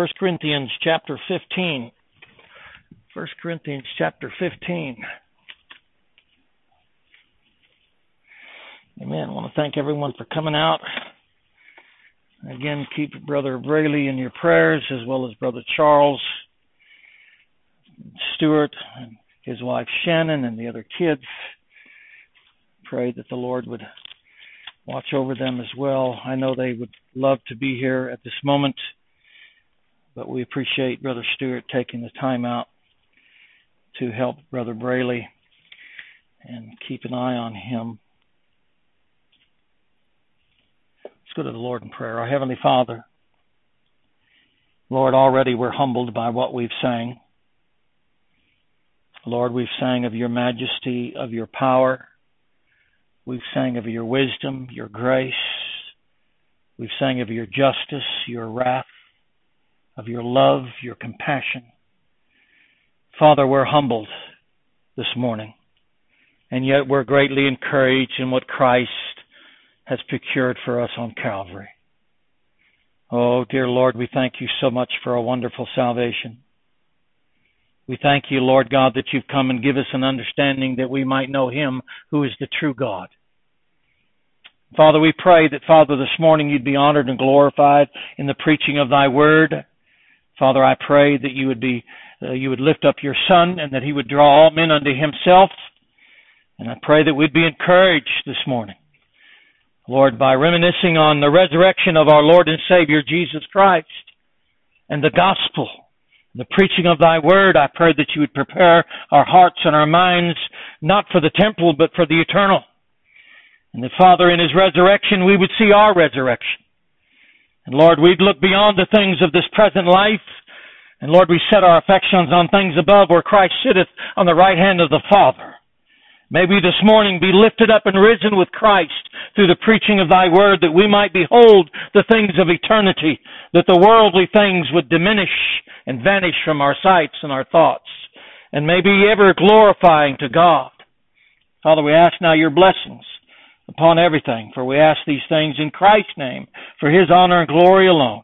1 Corinthians chapter 15. 1 Corinthians chapter 15. Amen. I want to thank everyone for coming out. Again, keep Brother Braley in your prayers, as well as Brother Charles Stewart and his wife Shannon and the other kids. Pray that the Lord would watch over them as well. I know they would love to be here at this moment, but we appreciate Brother Stewart taking the time out to help Brother Braley and keep an eye on him. Let's go to the Lord in prayer. Our Heavenly Father, Lord, already we're humbled by what we've sang. Lord, we've sang of your majesty, of your power. We've sang of your wisdom, your grace. We've sang of your justice, your wrath, of your love, your compassion. Father, we're humbled this morning, and yet we're greatly encouraged in what Christ has procured for us on Calvary. Oh, dear Lord, we thank you so much for a wonderful salvation. We thank you, Lord God, that you've come and give us an understanding that we might know him who is the true God. Father, we pray that, Father, this morning you'd be honored and glorified in the preaching of thy word. Father, I pray that you would be, uh, you would lift up your son and that he would draw all men unto himself. And I pray that we'd be encouraged this morning. Lord, by reminiscing on the resurrection of our Lord and Savior Jesus Christ and the gospel the preaching of thy word, I pray that you would prepare our hearts and our minds not for the temple, but for the eternal. And that, Father, in his resurrection, we would see our resurrection. And Lord, we'd look beyond the things of this present life. And Lord, we set our affections on things above where Christ sitteth on the right hand of the Father. May we this morning be lifted up and risen with Christ through the preaching of thy word that we might behold the things of eternity, that the worldly things would diminish and vanish from our sights and our thoughts, and may be ever glorifying to God. Father, we ask now your blessings upon everything, for we ask these things in Christ's name, for his honor and glory alone.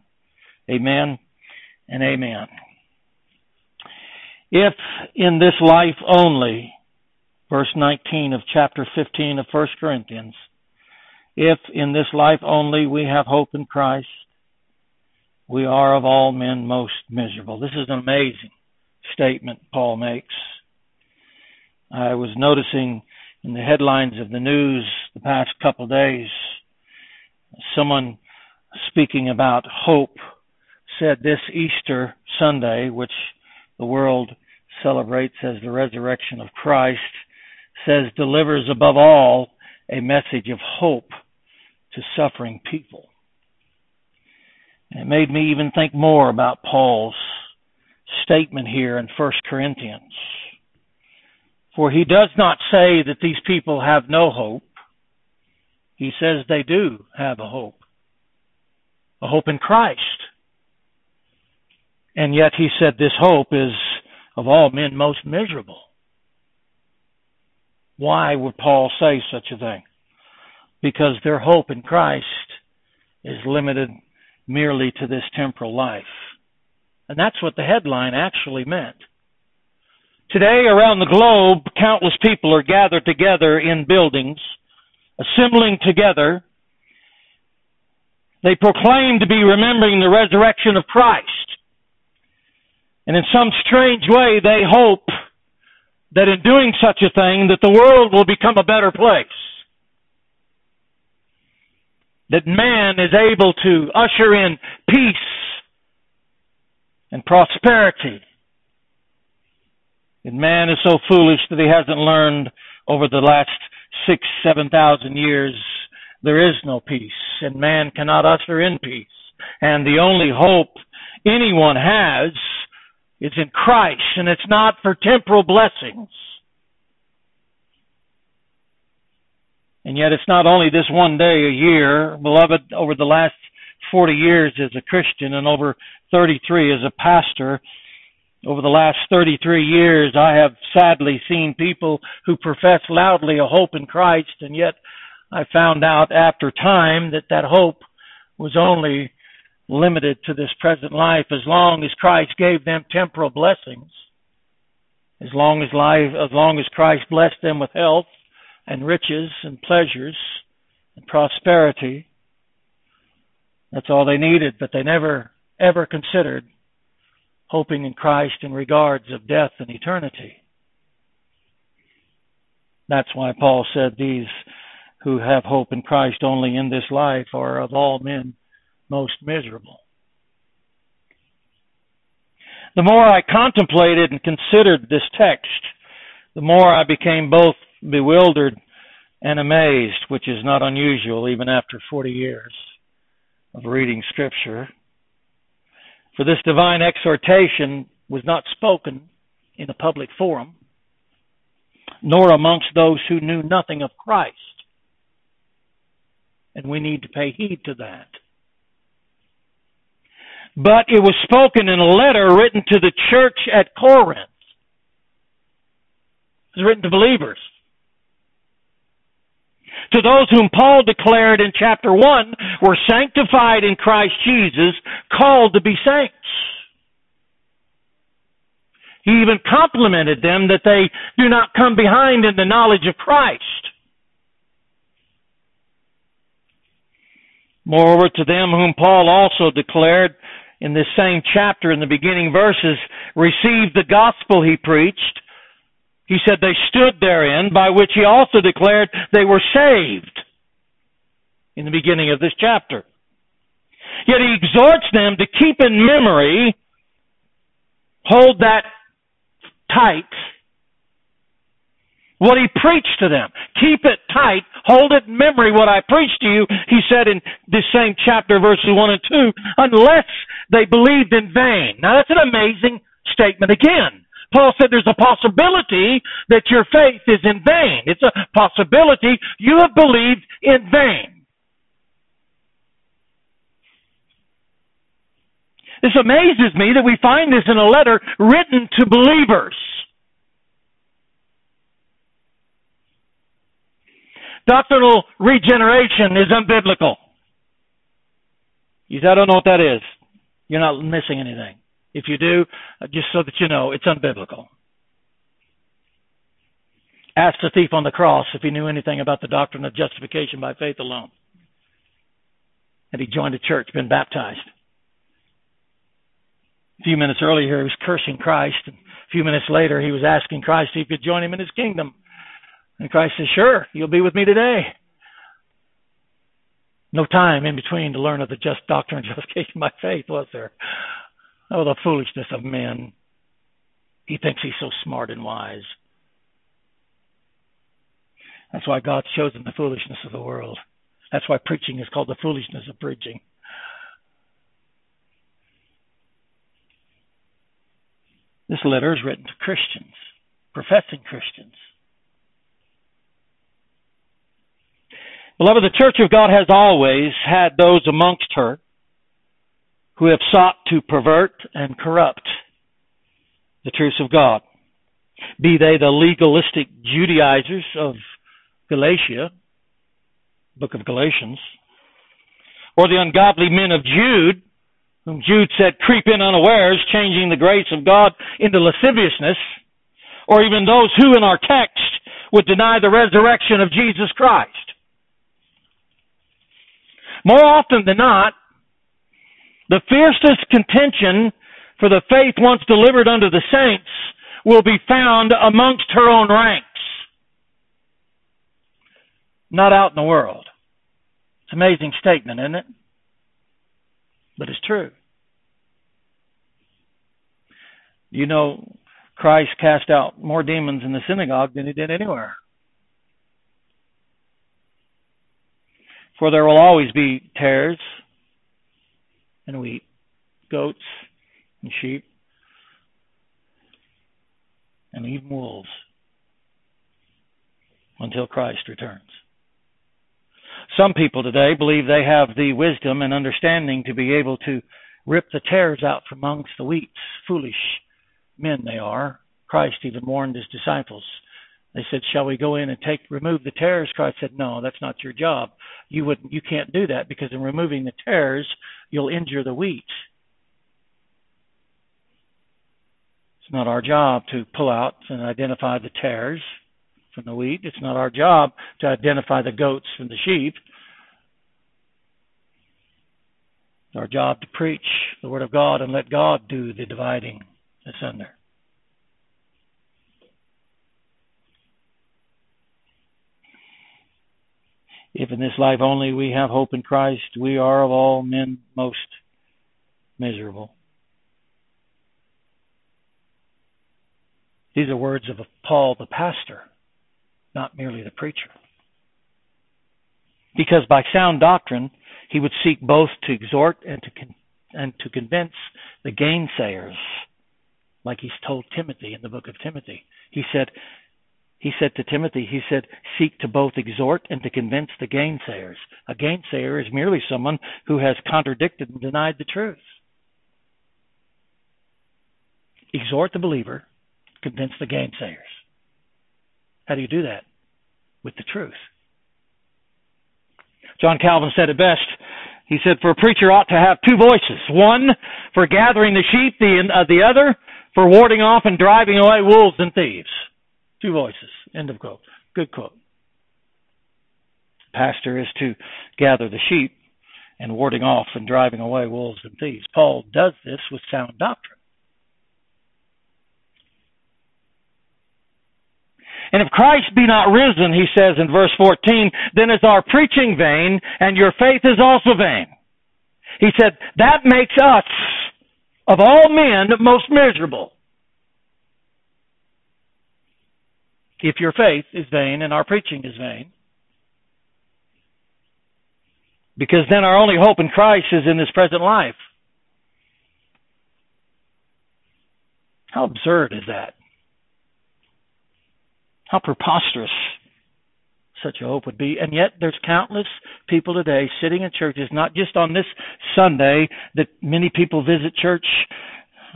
Amen and amen. If in this life only verse 19 of chapter 15 of 1 Corinthians. If in this life only we have hope in Christ, we are of all men most miserable. This is an amazing statement Paul makes. I was noticing in the headlines of the news the past couple days, someone speaking about hope said this Easter Sunday, which the world celebrates as the resurrection of Christ, says delivers above all a message of hope to suffering people. And it made me even think more about Paul's statement here in 1 Corinthians. For he does not say that these people have no hope. He says they do have a hope. A hope in Christ. And yet he said this hope is of all men most miserable. Why would Paul say such a thing? Because their hope in Christ is limited merely to this temporal life. And that's what the headline actually meant. Today, around the globe, countless people are gathered together in buildings, assembling together. They proclaim to be remembering the resurrection of Christ. And in some strange way, they hope that in doing such a thing that the world will become a better place. That man is able to usher in peace and prosperity. And man is so foolish that he hasn't learned over the last six, seven thousand years there is no peace, and man cannot usher in peace. And the only hope anyone has is in Christ, and it's not for temporal blessings. And yet it's not only this one day a year, beloved, over the last 40 years as a Christian and over 33 as a pastor, over the last 33 years, I have sadly seen people who profess loudly a hope in Christ, and yet I found out after time that that hope was only limited to this present life as long as Christ gave them temporal blessings. As long as life, as long as Christ blessed them with health and riches and pleasures and prosperity, that's all they needed, but they never ever considered hoping in Christ in regards of death and eternity. That's why Paul said these who have hope in Christ only in this life are of all men most miserable. The more I contemplated and considered this text, the more I became both bewildered and amazed, which is not unusual even after 40 years of reading Scripture. For this divine exhortation was not spoken in a public forum, nor amongst those who knew nothing of Christ. And we need to pay heed to that. But it was spoken in a letter written to the church at Corinth. It was written to believers to those whom Paul declared in chapter 1 were sanctified in Christ Jesus, called to be saints. He even complimented them that they do not come behind in the knowledge of Christ. Moreover, to them whom Paul also declared in this same chapter in the beginning verses, received the gospel he preached, he said they stood therein, by which he also declared they were saved in the beginning of this chapter. Yet he exhorts them to keep in memory, hold that tight, what he preached to them. Keep it tight, hold it in memory what I preached to you, he said in this same chapter, verses 1 and 2, unless they believed in vain. Now that's an amazing statement again. Paul said there's a possibility that your faith is in vain. It's a possibility you have believed in vain. This amazes me that we find this in a letter written to believers. Doctrinal regeneration is unbiblical. You say, I don't know what that is. You're not missing anything. If you do, uh, just so that you know, it's unbiblical. Ask the thief on the cross if he knew anything about the doctrine of justification by faith alone. Had he joined a church, been baptized? A few minutes earlier, he was cursing Christ. And a few minutes later, he was asking Christ if he could join him in his kingdom. And Christ says, Sure, you'll be with me today. No time in between to learn of the just doctrine of justification by faith, was there? Oh, the foolishness of men. He thinks he's so smart and wise. That's why God's chosen the foolishness of the world. That's why preaching is called the foolishness of preaching. This letter is written to Christians, professing Christians. Beloved, the Church of God has always had those amongst her who have sought to pervert and corrupt the truths of God. Be they the legalistic Judaizers of Galatia, book of Galatians, or the ungodly men of Jude, whom Jude said creep in unawares, changing the grace of God into lasciviousness, or even those who in our text would deny the resurrection of Jesus Christ. More often than not, the fiercest contention for the faith once delivered unto the saints will be found amongst her own ranks. Not out in the world. It's an amazing statement, isn't it? But it's true. You know, Christ cast out more demons in the synagogue than he did anywhere. For there will always be tares and wheat, goats and sheep, and even wolves until Christ returns. Some people today believe they have the wisdom and understanding to be able to rip the tares out from amongst the wheat. Foolish men they are. Christ even warned his disciples They said, "Shall we go in and take remove the tares?" Christ said, "No, that's not your job. You would you can't do that because in removing the tares, you'll injure the wheat." It's not our job to pull out and identify the tares from the wheat. It's not our job to identify the goats from the sheep. It's our job to preach the Word of God and let God do the dividing asunder. If in this life only we have hope in Christ, we are of all men most miserable. These are words of Paul the pastor, not merely the preacher. Because by sound doctrine, he would seek both to exhort and to con- and to convince the gainsayers, like he's told Timothy in the book of Timothy. He said, he said to Timothy, he said, seek to both exhort and to convince the gainsayers. A gainsayer is merely someone who has contradicted and denied the truth. Exhort the believer convince the gainsayers. How do you do that? With the truth. John Calvin said it best. He said, For a preacher ought to have two voices one for gathering the sheep, the, uh, the other for warding off and driving away wolves and thieves. Two voices. End of quote. Good quote. Pastor is to gather the sheep and warding off and driving away wolves and thieves. Paul does this with sound doctrine. And if Christ be not risen, he says in verse 14, then is our preaching vain, and your faith is also vain. He said, that makes us, of all men, most miserable. If your faith is vain and our preaching is vain. Because then our only hope in Christ is in this present life. How absurd is that? How preposterous such a hope would be. And yet there's countless people today sitting in churches, not just on this Sunday that many people visit church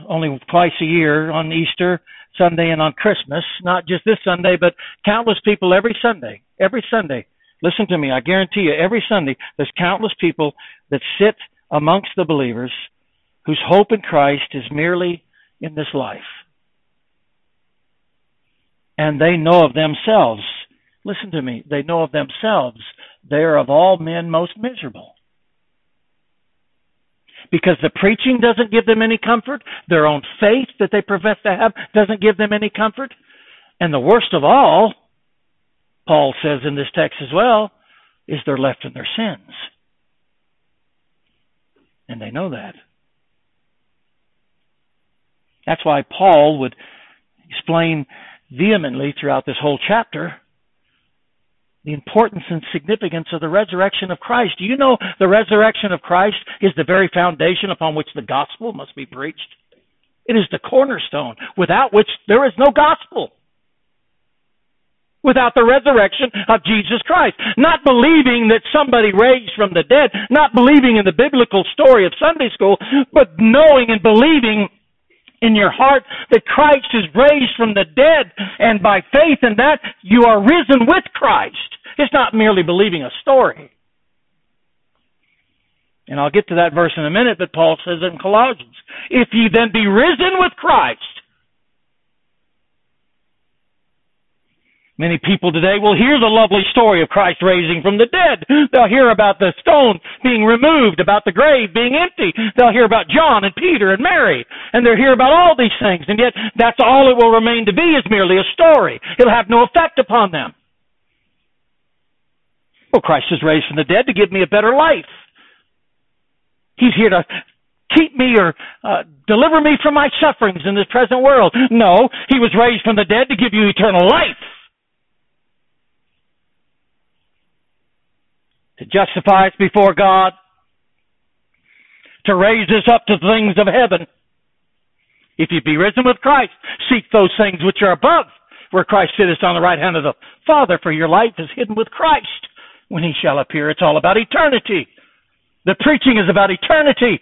only twice a year on Easter Sunday and on Christmas, not just this Sunday, but countless people every Sunday, every Sunday. Listen to me, I guarantee you, every Sunday there's countless people that sit amongst the believers whose hope in Christ is merely in this life and they know of themselves. Listen to me. They know of themselves. They are of all men most miserable. Because the preaching doesn't give them any comfort. Their own faith that they profess to have doesn't give them any comfort. And the worst of all, Paul says in this text as well, is they're left in their sins. And they know that. That's why Paul would explain vehemently throughout this whole chapter the importance and significance of the resurrection of Christ. Do you know the resurrection of Christ is the very foundation upon which the gospel must be preached? It is the cornerstone without which there is no gospel. Without the resurrection of Jesus Christ. Not believing that somebody raised from the dead, not believing in the biblical story of Sunday school, but knowing and believing in your heart that Christ is raised from the dead, and by faith in that, you are risen with Christ. It's not merely believing a story. And I'll get to that verse in a minute, but Paul says in Colossians, if ye then be risen with Christ, Many people today will hear the lovely story of Christ raising from the dead. They'll hear about the stone being removed, about the grave being empty. They'll hear about John and Peter and Mary. And they'll hear about all these things. And yet, that's all it will remain to be is merely a story. It'll have no effect upon them. Well, Christ is raised from the dead to give me a better life. He's here to keep me or uh, deliver me from my sufferings in this present world. No, he was raised from the dead to give you eternal life. To justify us before God, to raise us up to things of heaven. If you be risen with Christ, seek those things which are above, where Christ sitteth on the right hand of the Father, for your life is hidden with Christ when he shall appear. It's all about eternity. The preaching is about eternity.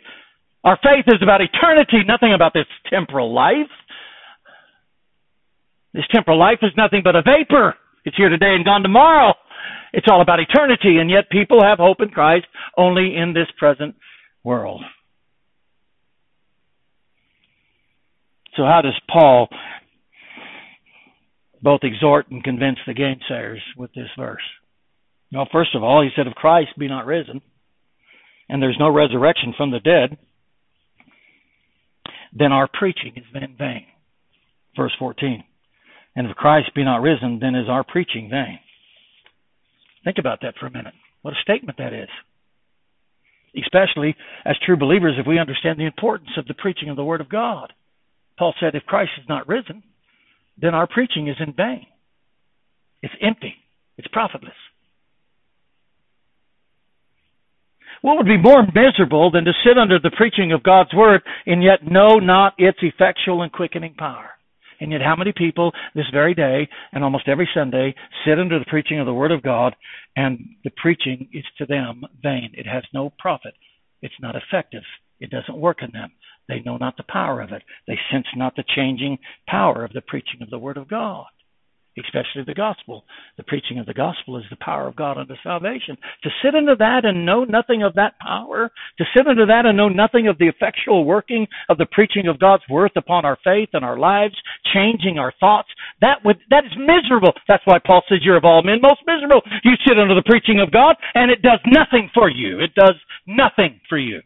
Our faith is about eternity, nothing about this temporal life. This temporal life is nothing but a vapor. It's here today and gone tomorrow. It's all about eternity, and yet people have hope in Christ only in this present world. So, how does Paul both exhort and convince the gainsayers with this verse? Well, first of all, he said, If Christ be not risen, and there's no resurrection from the dead, then our preaching is in vain. Verse 14. And if Christ be not risen, then is our preaching vain. Think about that for a minute. What a statement that is. Especially as true believers, if we understand the importance of the preaching of the Word of God. Paul said, if Christ is not risen, then our preaching is in vain. It's empty. It's profitless. What would be more miserable than to sit under the preaching of God's Word and yet know not its effectual and quickening power? And yet, how many people this very day and almost every Sunday sit under the preaching of the Word of God, and the preaching is to them vain? It has no profit. It's not effective. It doesn't work in them. They know not the power of it. They sense not the changing power of the preaching of the Word of God especially the gospel. The preaching of the gospel is the power of God unto salvation. To sit under that and know nothing of that power, to sit under that and know nothing of the effectual working of the preaching of God's word upon our faith and our lives, changing our thoughts, that would that is miserable. That's why Paul says you're of all men most miserable. You sit under the preaching of God and it does nothing for you. It does nothing for you.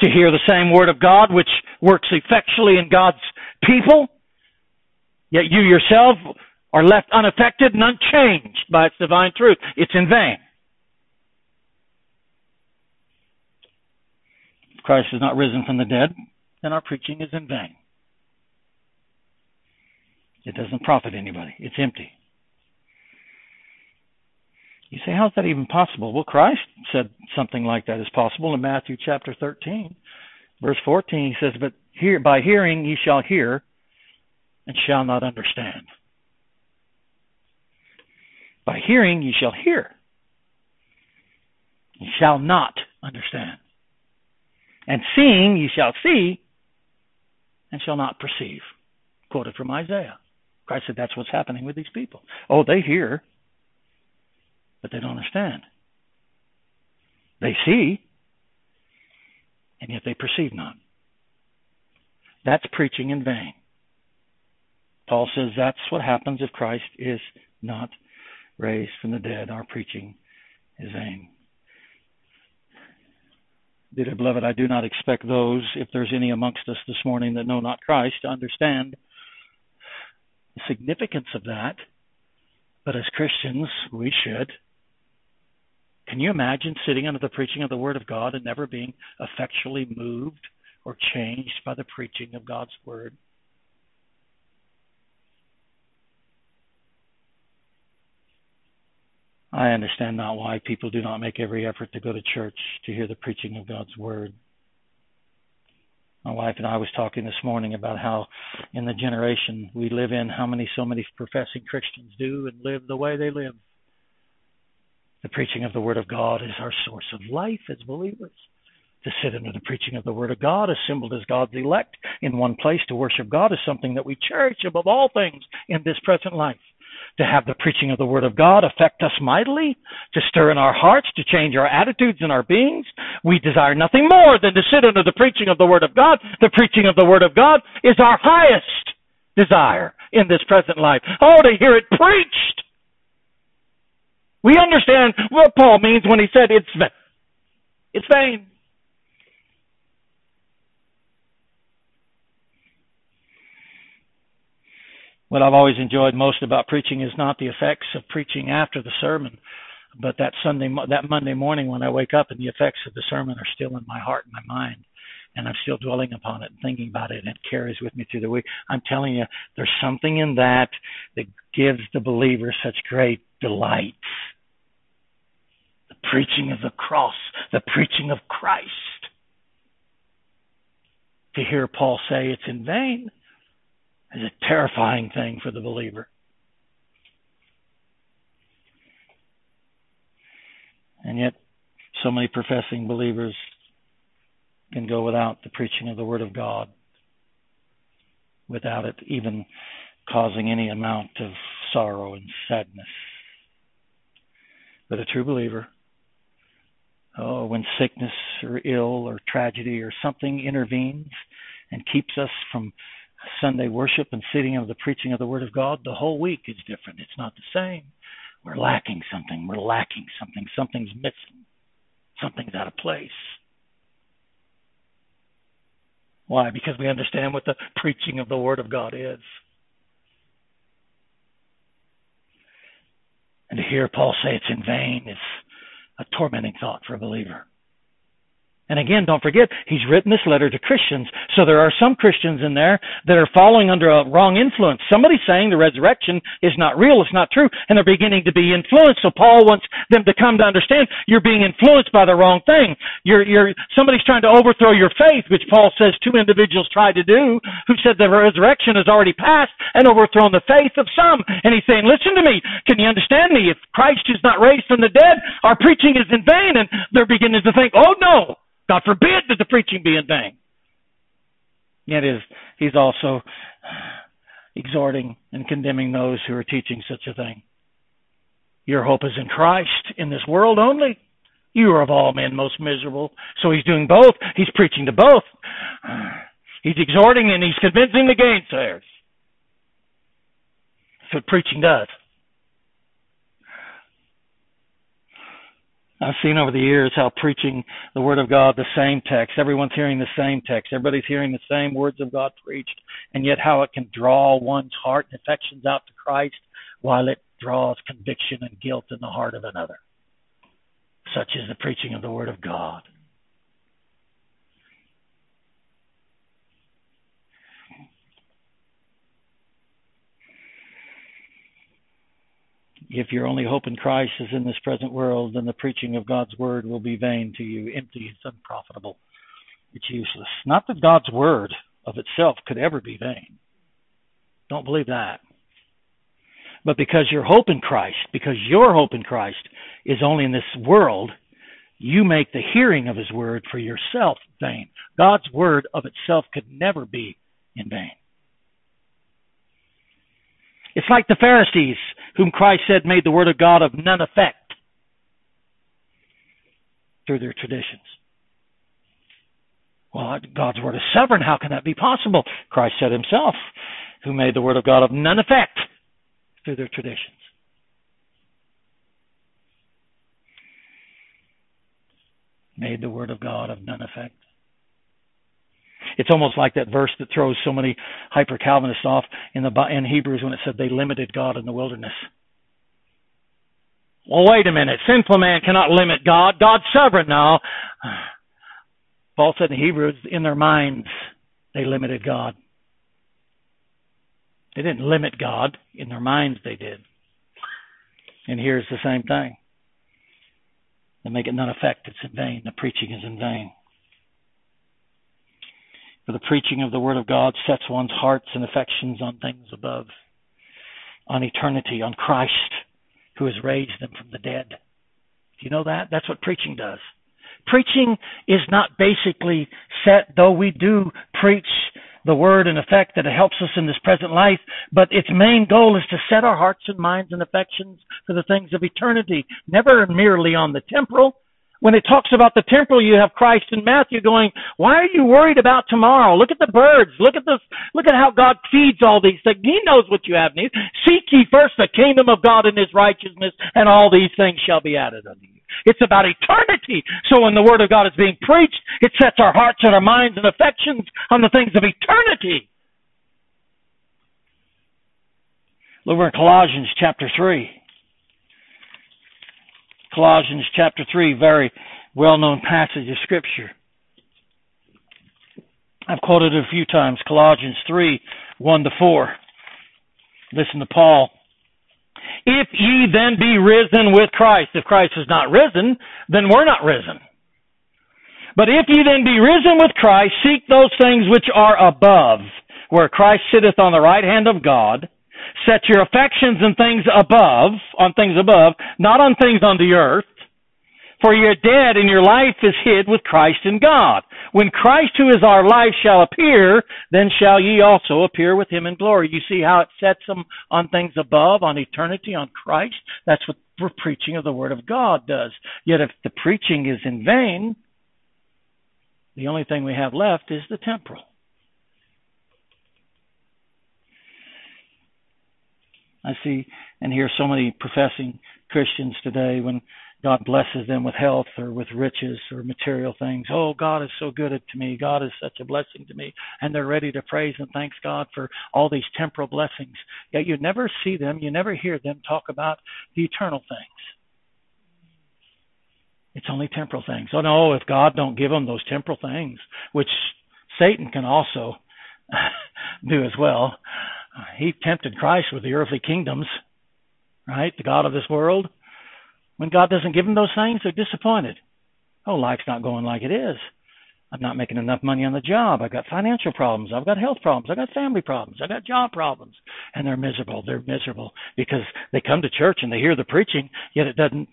To hear the same word of God which works effectually in God's people, yet you yourself are left unaffected and unchanged by its divine truth. It's in vain. If Christ is not risen from the dead, then our preaching is in vain. It doesn't profit anybody. It's empty. You say, how's that even possible? Well, Christ said something like that is possible in Matthew chapter 13, verse 14. He says, But hear, by hearing ye shall hear and shall not understand. By hearing ye shall hear and shall not understand. And seeing ye shall see and shall not perceive. Quoted from Isaiah. Christ said that's what's happening with these people. Oh, they hear, but they don't understand. They see, and yet they perceive not. That's preaching in vain. Paul says that's what happens if Christ is not raised from the dead. Our preaching is vain. Dear beloved, I do not expect those, if there's any amongst us this morning that know not Christ, to understand the significance of that. But as Christians, we should. Can you imagine sitting under the preaching of the Word of God and never being effectually moved or changed by the preaching of God's Word? I understand not why people do not make every effort to go to church to hear the preaching of God's Word. My wife and I was talking this morning about how in the generation we live in, how many so many professing Christians do and live the way they live. The preaching of the Word of God is our source of life as believers. To sit under the preaching of the Word of God, assembled as God's elect in one place to worship God, is something that we cherish above all things in this present life. To have the preaching of the Word of God affect us mightily, to stir in our hearts, to change our attitudes and our beings, we desire nothing more than to sit under the preaching of the Word of God. The preaching of the Word of God is our highest desire in this present life. Oh, to hear it preached! We understand what Paul means when he said it's vain. It's vain. What I've always enjoyed most about preaching is not the effects of preaching after the sermon, but that Sunday, that Monday morning when I wake up and the effects of the sermon are still in my heart and my mind, and I'm still dwelling upon it and thinking about it, and it carries with me through the week. I'm telling you, there's something in that that gives the believer such great delight the preaching of the cross, the preaching of Christ. To hear Paul say it's in vain is a terrifying thing for the believer. And yet, so many professing believers can go without the preaching of the Word of God. without it even causing any amount of sorrow and sadness. But a true believer, oh, when sickness or ill or tragedy or something intervenes and keeps us from Sunday worship and sitting of the preaching of the Word of God, the whole week is different. It's not the same. We're lacking something. We're lacking something. Something's missing. Something's out of place. Why? Because we understand what the preaching of the Word of God is. And to hear Paul say it's in vain is a tormenting thought for a believer. And again, don't forget, he's written this letter to Christians. So there are some Christians in there that are falling under a wrong influence. Somebody's saying the resurrection is not real, it's not true, and they're beginning to be influenced. So Paul wants them to come to understand you're being influenced by the wrong thing. You're, you're, somebody's trying to overthrow your faith, which Paul says two individuals tried to do, who said the resurrection has already passed and overthrown the faith of some. And he's saying, listen to me. Can you understand me? If Christ is not raised from the dead, our preaching is in vain. And they're beginning to think, oh no, God forbid that the preaching be in vain. Yet is he's also exhorting and condemning those who are teaching such a thing. Your hope is in Christ in this world only. You are of all men most miserable. So he's doing both. He's preaching to both. He's exhorting and he's convincing the gainsayers. That's what preaching does. I've seen over the years how preaching the Word of God, the same text, everyone's hearing the same text, everybody's hearing the same words of God preached, and yet how it can draw one's heart and affections out to Christ while it draws conviction and guilt in the heart of another. Such is the preaching of the Word of God. If your only hope in Christ is in this present world, then the preaching of God's word will be vain to you, empty, it's unprofitable, it's useless. Not that God's word of itself could ever be vain. Don't believe that. But because your hope in Christ, because your hope in Christ is only in this world, you make the hearing of his word for yourself vain. God's word of itself could never be in vain. It's like the Pharisees, whom Christ said made the word of God of none effect through their traditions. Well, God's word is sovereign. How can that be possible? Christ said himself, who made the word of God of none effect through their traditions. Made the word of God of none effect. It's almost like that verse that throws so many hyper Calvinists off in the in Hebrews when it said they limited God in the wilderness. Well, wait a minute. Sinful man cannot limit God. God's sovereign now. Paul said in Hebrews, in their minds, they limited God. They didn't limit God. In their minds, they did. And here's the same thing. They make it none effect. It's in vain. The preaching is in vain. For the preaching of the Word of God sets one's hearts and affections on things above, on eternity, on Christ, who has raised them from the dead. Do you know that? That's what preaching does. Preaching is not basically set, though we do preach the word and effect that it helps us in this present life, but its main goal is to set our hearts and minds and affections for the things of eternity, never merely on the temporal, when it talks about the temporal, you have Christ and Matthew going, why are you worried about tomorrow? Look at the birds. Look at this. Look at how God feeds all these things. He knows what you have need. Seek ye first the kingdom of God and his righteousness, and all these things shall be added unto you. It's about eternity. So when the word of God is being preached, it sets our hearts and our minds and affections on the things of eternity. Look over in Colossians chapter 3. Colossians chapter 3, very well known passage of Scripture. I've quoted it a few times. Colossians 3, 1 to 4. Listen to Paul. If ye then be risen with Christ, if Christ is not risen, then we're not risen. But if ye then be risen with Christ, seek those things which are above, where Christ sitteth on the right hand of God. Set your affections and things above, on things above, not on things on the earth. For you're dead and your life is hid with Christ in God. When Christ who is our life shall appear, then shall ye also appear with him in glory. You see how it sets them on things above, on eternity, on Christ? That's what the preaching of the Word of God does. Yet if the preaching is in vain, the only thing we have left is the temporal. I see and hear so many professing Christians today when God blesses them with health or with riches or material things. Oh, God is so good to me. God is such a blessing to me. And they're ready to praise and thanks God for all these temporal blessings. Yet you never see them, you never hear them talk about the eternal things. It's only temporal things. Oh no, if God don't give them those temporal things, which Satan can also do as well. He tempted Christ with the earthly kingdoms, right? The God of this world. When God doesn't give them those things, they're disappointed. Oh, life's not going like it is. I'm not making enough money on the job. I've got financial problems. I've got health problems. I've got family problems. I've got job problems. And they're miserable. They're miserable because they come to church and they hear the preaching, yet it doesn't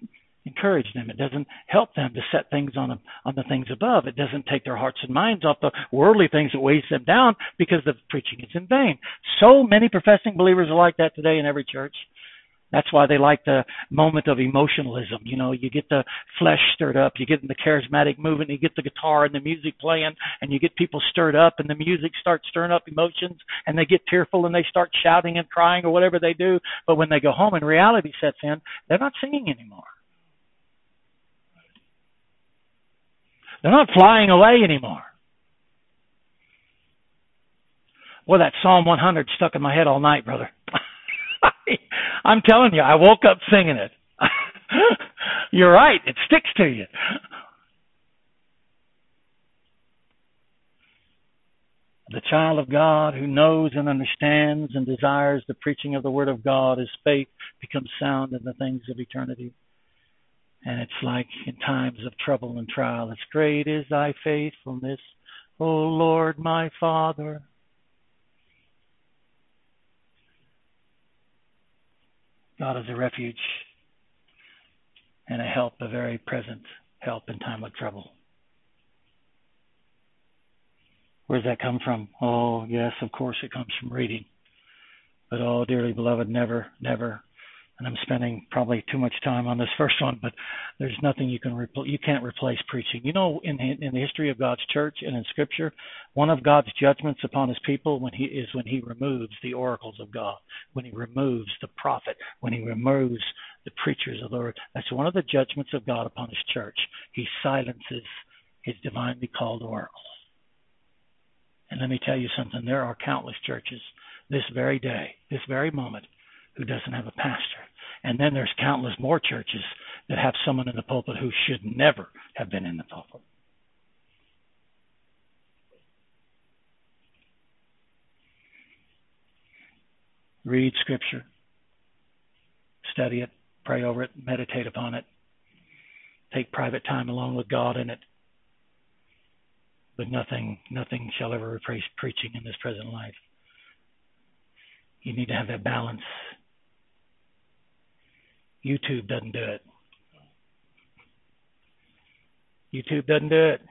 encourage them. It doesn't help them to set things on a, on the things above. It doesn't take their hearts and minds off the worldly things that weighs them down because the preaching is in vain. So many professing believers are like that today in every church. That's why they like the moment of emotionalism. You know, you get the flesh stirred up, you get the charismatic movement, you get the guitar and the music playing, and you get people stirred up, and the music starts stirring up emotions, and they get tearful and they start shouting and crying or whatever they do. But when they go home and reality sets in, they're not singing anymore. They're not flying away anymore. Well, that Psalm 100 stuck in my head all night, brother. I'm telling you, I woke up singing it. You're right, it sticks to you. The child of God who knows and understands and desires the preaching of the Word of God, his faith becomes sound in the things of eternity. And it's like in times of trouble and trial, it's great is thy faithfulness, O Lord my Father. God is a refuge and a help, a very present help in time of trouble. Where does that come from? Oh, yes, of course it comes from reading. But oh, dearly beloved, never, never and I'm spending probably too much time on this first one, but there's nothing you can repl- you can't replace preaching. You know, in in the history of God's church and in Scripture, one of God's judgments upon His people when He is when He removes the oracles of God, when He removes the prophet, when He removes the preachers of the Lord. That's one of the judgments of God upon His church. He silences His divinely called oracles. And let me tell you something: there are countless churches this very day, this very moment, who doesn't have a pastor. And then there's countless more churches that have someone in the pulpit who should never have been in the pulpit. Read Scripture, study it, pray over it, meditate upon it, take private time alone with God in it. But nothing, nothing shall ever replace preaching in this present life. You need to have that balance YouTube doesn't do it. YouTube doesn't do it.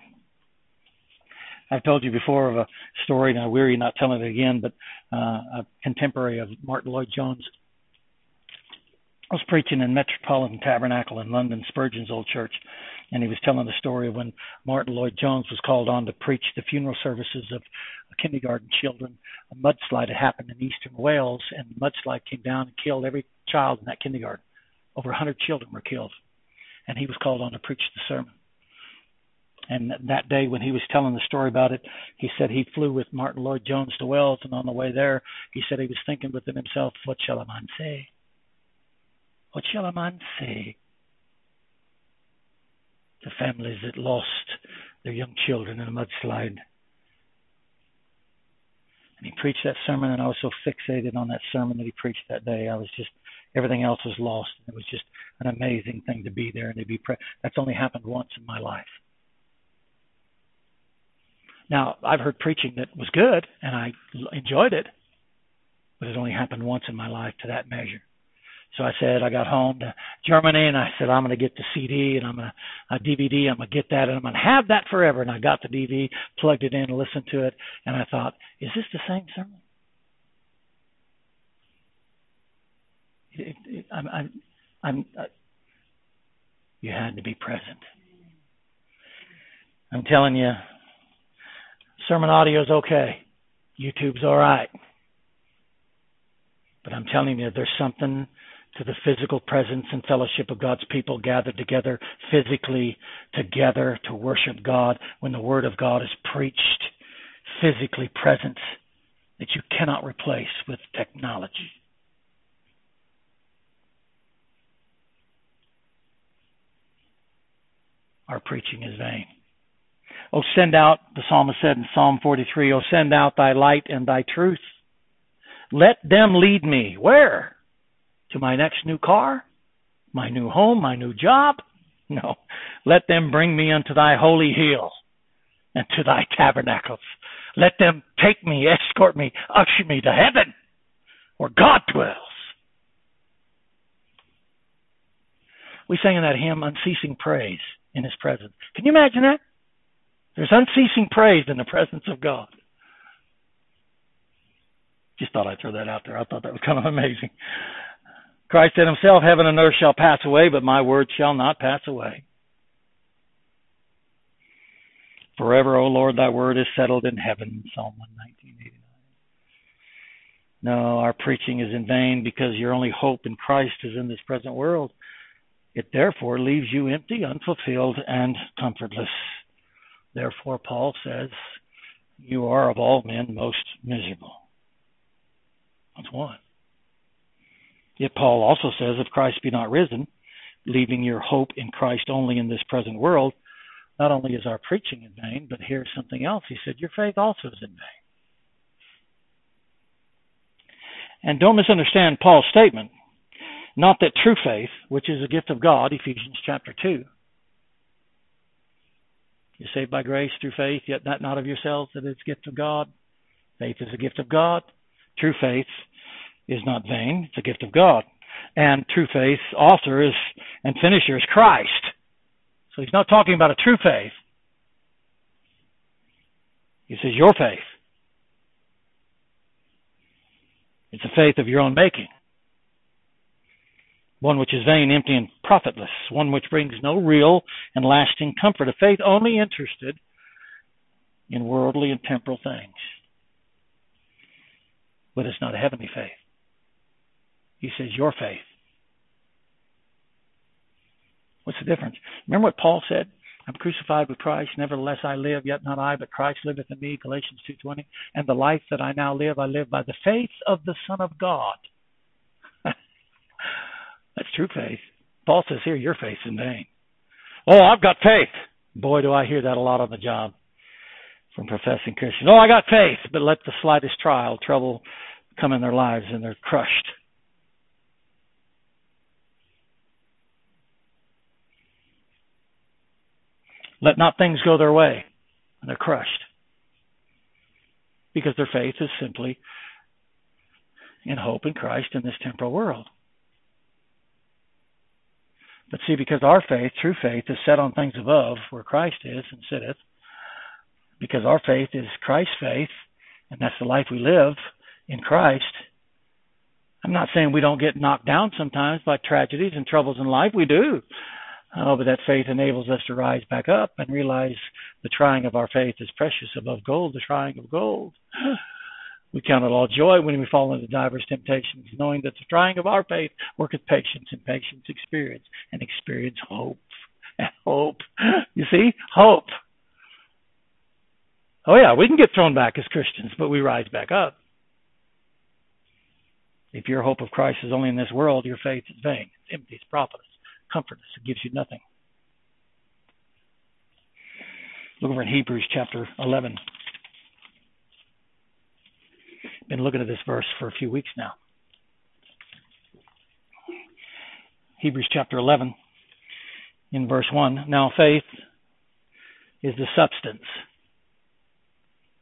I've told you before of a story, and I weary not telling it again, but uh, a contemporary of Martyn Lloyd-Jones. I was preaching in Metropolitan Tabernacle in London, Spurgeon's old church, and he was telling the story of when Martyn Lloyd-Jones was called on to preach the funeral services of kindergarten children. A mudslide had happened in eastern Wales, and the mudslide came down and killed every child in that kindergarten. Over 100 children were killed, and he was called on to preach the sermon. And that day, when he was telling the story about it, he said he flew with Martyn Lloyd-Jones to Wales, and on the way there, he said he was thinking within himself, "What shall a man say? What shall a man say?" The families that lost their young children in a mudslide. And he preached that sermon, and I was so fixated on that sermon that he preached that day. I was just everything else was lost. And it was just an amazing thing to be there and to be pre- that's only happened once in my life. Now, I've heard preaching that was good and I enjoyed it, but it only happened once in my life to that measure. So I said, I got home to Germany and I said, I'm going to get the CD and I'm going to, a DVD, I'm going to get that and I'm going to have that forever. And I got the DVD, plugged it in, listened to it, and I thought, is this the same sermon? It, it, I'm, I'm, I'm, uh, you had to be present. I'm telling you, sermon audio is okay. YouTube's all right. But I'm telling you, there's something to the physical presence and fellowship of God's people gathered together physically together to worship God when the Word of God is preached, physically present, that you cannot replace with technology. Our preaching is vain. Oh, send out, the psalmist said in Psalm 43, Oh, send out thy light and thy truth. Let them lead me. Where? to my next new car, my new home, my new job. No, let them bring me unto thy holy hill and to thy tabernacles. Let them take me, escort me, usher me to heaven where God dwells. We sang in that hymn, Unceasing Praise in His presence. Can you imagine that? There's unceasing praise in the presence of God. Just thought I'd throw that out there. I thought that was kind of amazing. Christ said himself, Heaven and earth shall pass away, but my word shall not pass away. Forever, O Lord, thy word is settled in heaven. Psalm 119, No, our preaching is in vain because your only hope in Christ is in this present world. It therefore leaves you empty, unfulfilled, and comfortless. Therefore, Paul says, you are of all men most miserable. That's one. Yet Paul also says, if Christ be not risen, leaving your hope in Christ only in this present world, not only is our preaching in vain, but here's something else. He said, your faith also is in vain. And don't misunderstand Paul's statement. Not that true faith, which is a gift of God, Ephesians chapter 2. You're saved by grace through faith, yet that not of yourselves, that it's a gift of God. Faith is a gift of God. True faith is not vain. It's a gift of God. And true faith, author is and finisher is Christ. So he's not talking about a true faith. He says your faith. It's a faith of your own making. One which is vain, empty, and profitless. One which brings no real and lasting comfort. A faith only interested in worldly and temporal things. But it's not a heavenly faith. He says, Your faith. What's the difference? Remember what Paul said? I'm crucified with Christ, nevertheless I live, yet not I, but Christ liveth in me, Galatians 2.20. And the life that I now live, I live by the faith of the Son of God. That's true faith. Paul says here, your faith's in vain. Oh, I've got faith. Boy, do I hear that a lot on the job from professing Christians. Oh, I got faith, but let the slightest trial, trouble come in their lives and they're crushed. Let not things go their way, and they're crushed. Because their faith is simply in hope in Christ in this temporal world. But see, because our faith, true faith, is set on things above, where Christ is and sitteth, because our faith is Christ's faith, and that's the life we live in Christ. I'm not saying we don't get knocked down sometimes by tragedies and troubles in life. We do. Oh, but that faith enables us to rise back up and realize the trying of our faith is precious above gold, the trying of gold. We count it all joy when we fall into diverse temptations, knowing that the trying of our faith worketh patience, and patience experience, and experience hope. And hope. You see? Hope. Oh yeah, we can get thrown back as Christians, but we rise back up. If your hope of Christ is only in this world, your faith is vain. It's empty, it's profitless comfortless. It gives you nothing. Look over in Hebrews chapter 11. Been looking at this verse for a few weeks now. Hebrews chapter 11, in verse 1. Now, faith is the substance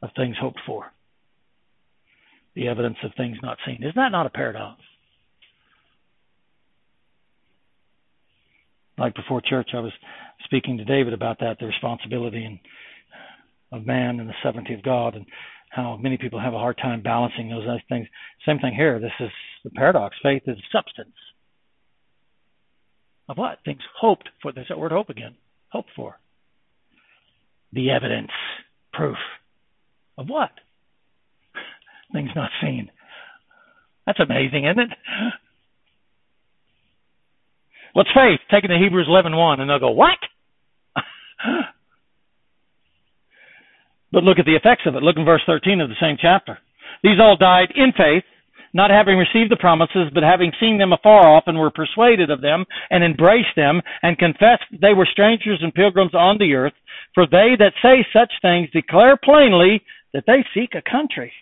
of things hoped for, the evidence of things not seen. Is that not a paradox? Like before church, I was speaking to David about that, the responsibility and of man and the sovereignty of God, and how many people have a hard time balancing those nice things. Same thing here. This is the paradox. Faith is substance of what? Things hoped for. There's that word hope again. Hoped for. The evidence, proof of what? Things not seen. That's amazing, isn't it? What's faith? Taking the Hebrews 11.1 and they'll go, what? but look at the effects of it. Look in verse 13 of the same chapter. These all died in faith, not having received the promises, but having seen them afar off and were persuaded of them and embraced them and confessed they were strangers and pilgrims on the earth. For they that say such things declare plainly that they seek a country.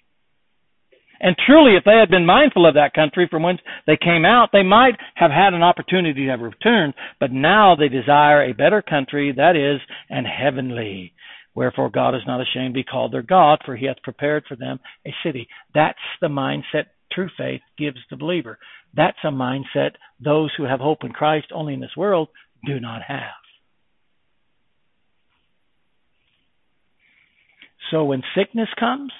And truly, if they had been mindful of that country from whence they came out, they might have had an opportunity to have returned. But now they desire a better country, that is, an heavenly. Wherefore God is not ashamed to be called their God, for he hath prepared for them a city. That's the mindset true faith gives the believer. That's a mindset those who have hope in Christ only in this world do not have. So when sickness comes,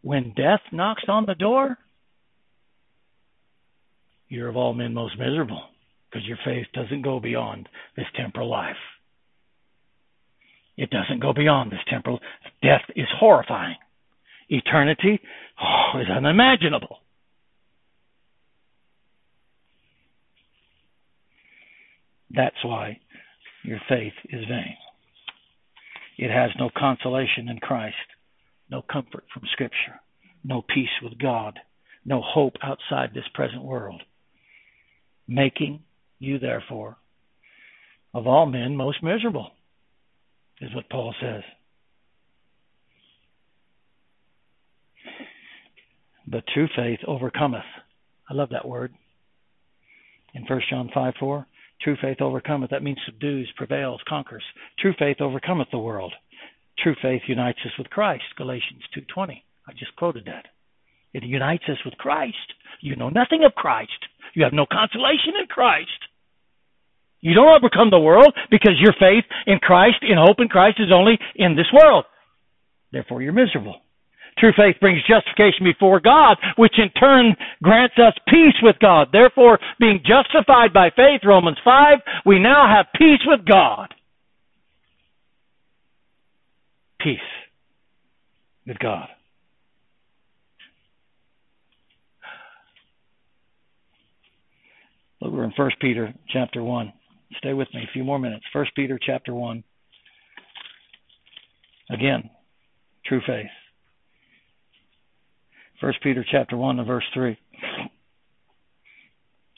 when death knocks on the door, you're of all men most miserable because your faith doesn't go beyond this temporal life. It doesn't go beyond this temporal. Death is horrifying. Eternity oh, is unimaginable. That's why your faith is vain. It has no consolation in Christ no comfort from Scripture, no peace with God, no hope outside this present world, making you, therefore, of all men most miserable, is what Paul says. But true faith overcometh. I love that word. In 1 John 5 4, true faith overcometh. That means subdues, prevails, conquers. True faith overcometh the world. True faith unites us with Christ, Galatians 2:20. I just quoted that. It unites us with Christ. You know nothing of Christ. You have no consolation in Christ. You don't overcome the world because your faith in Christ, in hope in Christ is only in this world. Therefore you're miserable. True faith brings justification before God, which in turn grants us peace with God. Therefore, being justified by faith, Romans 5, we now have peace with God. peace with God. Look, we're in First Peter chapter one. Stay with me a few more minutes. First Peter chapter one. Again, true faith. First Peter chapter one and verse three.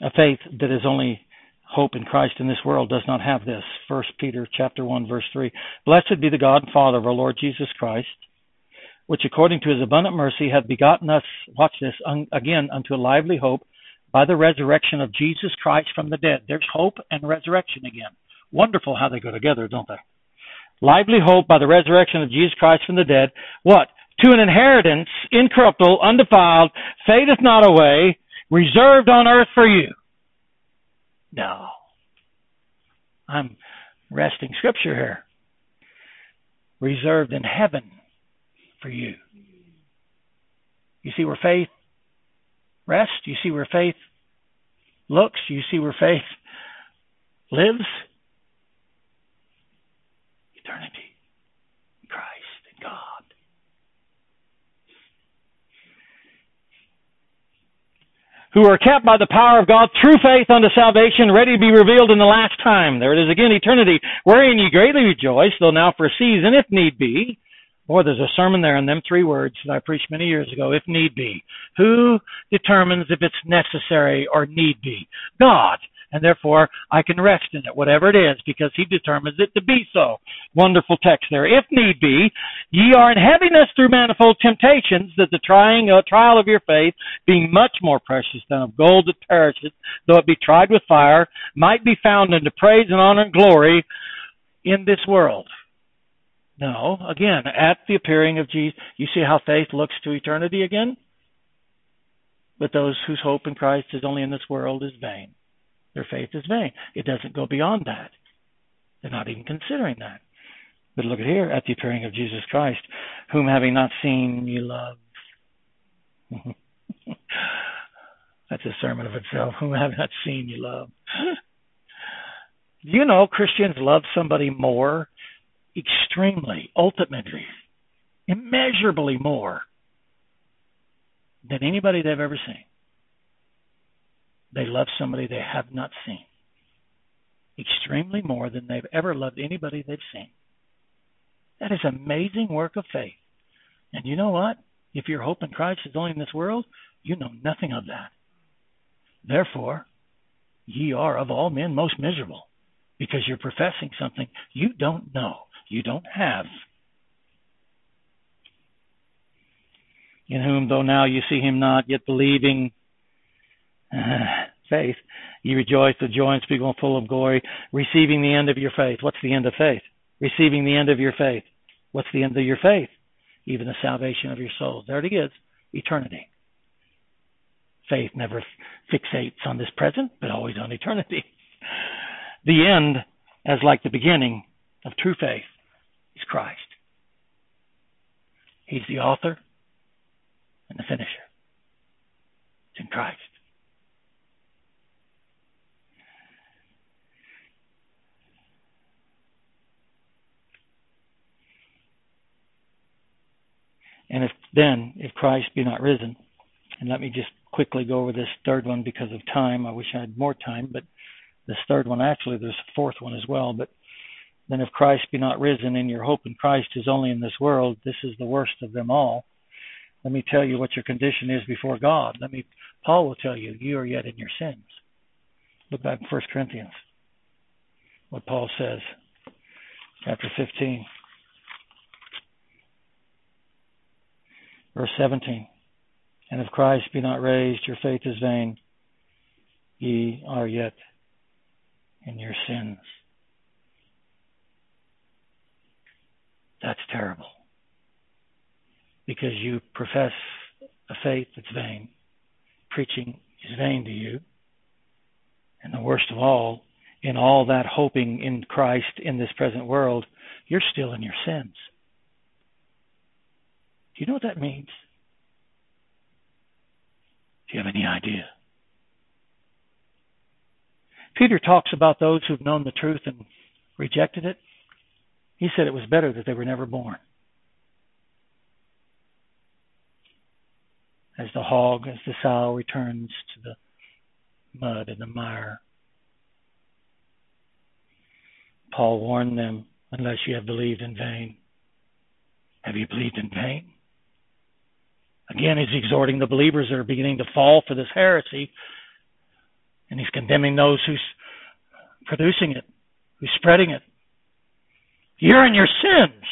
A faith that is only hope in Christ in this world does not have this. First Peter chapter 1 verse 3. Blessed be the God and Father of our Lord Jesus Christ, which according to his abundant mercy hath begotten us, watch this, un, again unto a lively hope by the resurrection of Jesus Christ from the dead. There's hope and resurrection again. Wonderful how they go together, don't they? Lively hope by the resurrection of Jesus Christ from the dead. What? To an inheritance incorruptible, undefiled, fadeth not away, reserved on earth for you no. I'm wresting scripture here. Reserved in heaven for you. You see where faith rests? You see where faith looks? You see where faith lives? Eternity. Christ, and God. Who are kept by the power of God through faith unto salvation, ready to be revealed in the last time. There it is again, eternity, wherein ye greatly rejoice, though now for a season, if need be. Boy, there's a sermon there in them three words that I preached many years ago, if need be. Who determines if it's necessary or need be? God and therefore I can rest in it, whatever it is, because he determines it to be so. Wonderful text there. If need be, ye are in heaviness through manifold temptations, that the trying uh, trial of your faith, being much more precious than of gold that perisheth, though it be tried with fire, might be found unto praise and honor and glory in this world. No, again, at the appearing of Jesus, you see how faith looks to eternity again? But those whose hope in Christ is only in this world is vain. their faith is vain. It doesn't go beyond that. They're not even considering that. But look at here, at the appearing of Jesus Christ, whom having not seen you love. That's a sermon of itself. Whom having not seen you love. You know Christians love somebody more, extremely, ultimately, immeasurably more than anybody they've ever seen? They love somebody they have not seen extremely more than they've ever loved anybody they've seen. That is amazing work of faith. And you know what? If your hope in Christ is only in this world, you know nothing of that. Therefore, ye are of all men most miserable, because you're professing something you don't know, you don't have. In whom, though now you see him not, yet believing, uh, faith, you rejoice with joy and full of glory, receiving the end of your faith. What's the end of faith? Receiving the end of your faith. What's the end of your faith? Even the salvation of your souls. There it is, eternity. Faith never fixates on this present, but always on eternity. The end, as like the beginning of true faith, is Christ. He's the author and the finisher. It's in Christ. And if then, if Christ be not risen, and let me just quickly go over this third one because of time. I wish I had more time, but this third one, actually, there's a fourth one as well. But then if Christ be not risen and your hope in Christ is only in this world, this is the worst of them all. Let me tell you what your condition is before God. Let me, Paul will tell you, you are yet in your sins. Look back in 1 Corinthians, what Paul says, chapter 15. Verse 17 And if Christ be not raised, your faith is vain. Ye are yet in your sins. That's terrible. Because you profess a faith that's vain. Preaching is vain to you. And the worst of all, in all that hoping in Christ in this present world, you're still in your sins. Do you know what that means? Do you have any idea? Peter talks about those who've known the truth and rejected it. He said it was better that they were never born. As the hog, as the sow returns to the mud and the mire. Paul warned them, unless you have believed in vain. Have you believed in vain? Again, he's exhorting the believers that are beginning to fall for this heresy, and he's condemning those who's producing it, who's spreading it. You're in your sins.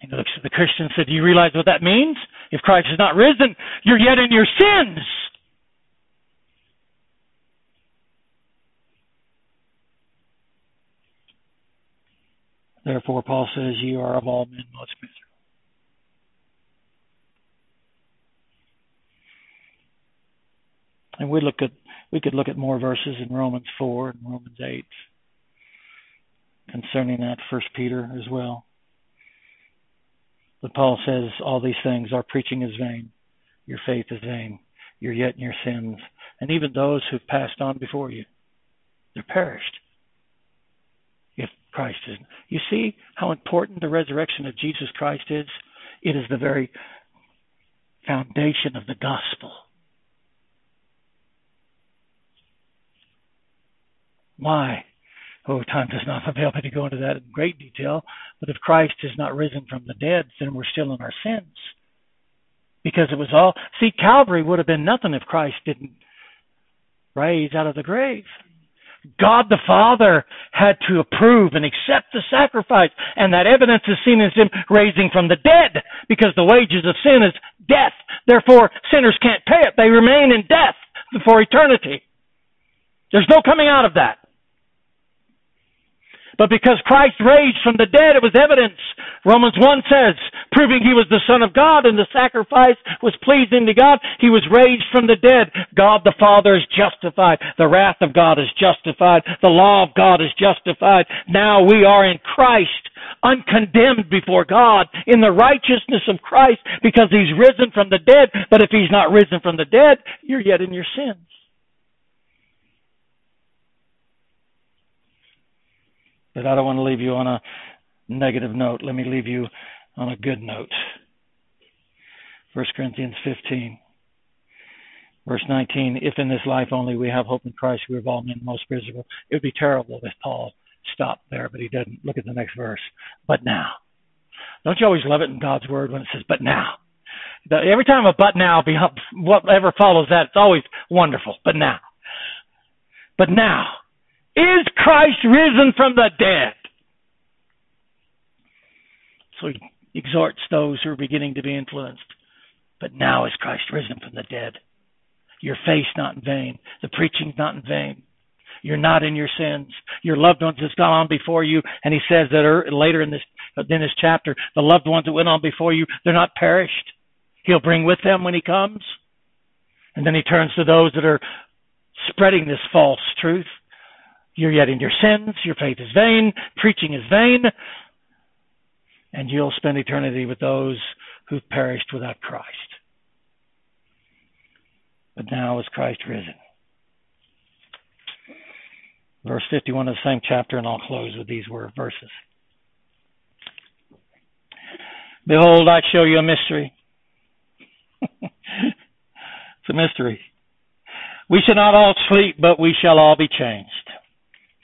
He looks at the Christian and said, Do you realize what that means? If Christ is not risen, you're yet in your sins. Therefore, Paul says, You are of all men most miserable. And we look at we could look at more verses in Romans four and Romans eight concerning that First Peter as well. But Paul says all these things, our preaching is vain, your faith is vain, you're yet in your sins, and even those who've passed on before you, they're perished. If Christ is you see how important the resurrection of Jesus Christ is? It is the very foundation of the gospel. Why? Oh, time does not avail me to go into that in great detail. But if Christ is not risen from the dead, then we're still in our sins. Because it was all, see, Calvary would have been nothing if Christ didn't rise out of the grave. God the Father had to approve and accept the sacrifice, and that evidence is seen as Him raising from the dead, because the wages of sin is death. Therefore, sinners can't pay it. They remain in death for eternity. There's no coming out of that. But because Christ raised from the dead, it was evidence. Romans 1 says, proving he was the Son of God and the sacrifice was pleasing to God. He was raised from the dead. God the Father is justified. The wrath of God is justified. The law of God is justified. Now we are in Christ, uncondemned before God in the righteousness of Christ because he's risen from the dead. But if he's not risen from the dead, you're yet in your sins. But I don't want to leave you on a negative note. Let me leave you on a good note. 1 Corinthians 15, verse 19. If in this life only we have hope in Christ, we are all men most miserable. It would be terrible if Paul stopped there, but he didn't. Look at the next verse. But now. Don't you always love it in God's word when it says, but now? Every time a but now, be, whatever follows that, it's always wonderful. But now. But now is Christ risen from the dead? So he exhorts those who are beginning to be influenced. But now is Christ risen from the dead. Your faith not in vain. The preaching's not in vain. You're not in your sins. Your loved ones has gone on before you, and he says that er, later in this in this chapter, the loved ones that went on before you, they're not perished. He'll bring with them when he comes. And then he turns to those that are spreading this false truth. You're yet in your sins. Your faith is vain. Preaching is vain. And you'll spend eternity with those who've perished without Christ. But now is Christ risen. Verse 51 of the same chapter, and I'll close with these word verses. Behold, I show you a mystery. it's a mystery. We shall not all sleep, but we shall all be changed.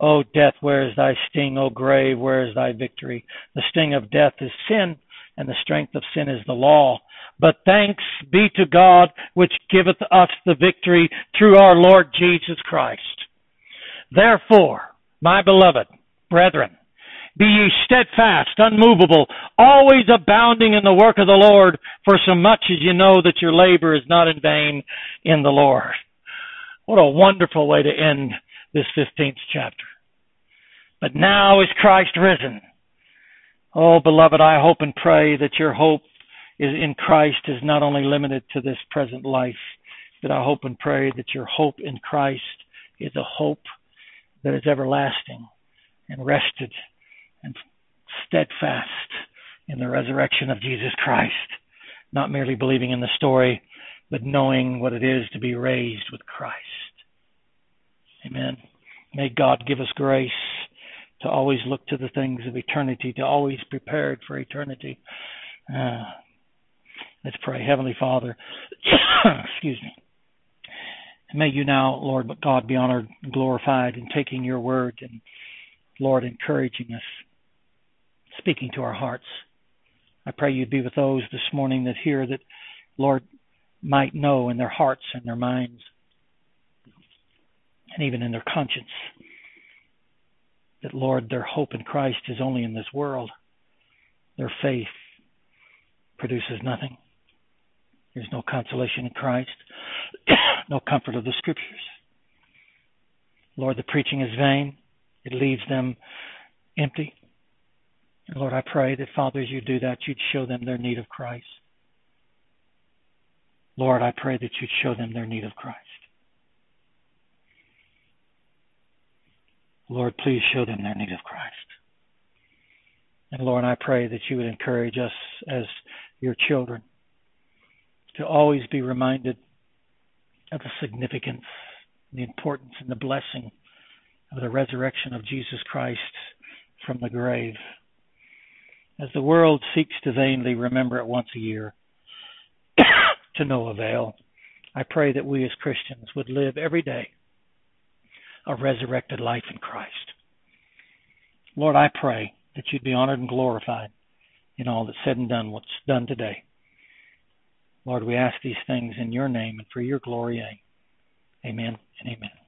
O death, where is thy sting? O grave, where is thy victory? The sting of death is sin, and the strength of sin is the law. But thanks be to God, which giveth us the victory through our Lord Jesus Christ. Therefore, my beloved brethren, be ye steadfast, unmovable, always abounding in the work of the Lord, for so much as you know that your labor is not in vain in the Lord. What a wonderful way to end this 15th chapter. But now is Christ risen. Oh, beloved, I hope and pray that your hope is in Christ is not only limited to this present life, but I hope and pray that your hope in Christ is a hope that is everlasting and rested and steadfast in the resurrection of Jesus Christ. Not merely believing in the story, but knowing what it is to be raised with Christ. Amen. May God give us grace to always look to the things of eternity, to always prepared for eternity. Uh, let's pray. Heavenly Father, excuse me. May you now, Lord God, be honored and glorified in taking your word and, Lord, encouraging us, speaking to our hearts. I pray you'd be with those this morning that hear that, Lord, might know in their hearts and their minds and even in their conscience that, Lord, their hope in Christ is only in this world. Their faith produces nothing. There's no consolation in Christ, no comfort of the Scriptures. Lord, the preaching is vain, it leaves them empty. And Lord, I pray that, Father, as you do that, you'd show them their need of Christ. Lord, I pray that you'd show them their need of Christ. Lord, please show them their need of Christ. And Lord, I pray that you would encourage us as your children to always be reminded of the significance, the importance, and the blessing of the resurrection of Jesus Christ from the grave. As the world seeks to vainly remember it once a year, to no avail, I pray that we as Christians would live every day a resurrected life in Christ. Lord, I pray that you'd be honored and glorified in all that's said and done, what's done today. Lord, we ask these things in your name and for your glory. Amen and amen.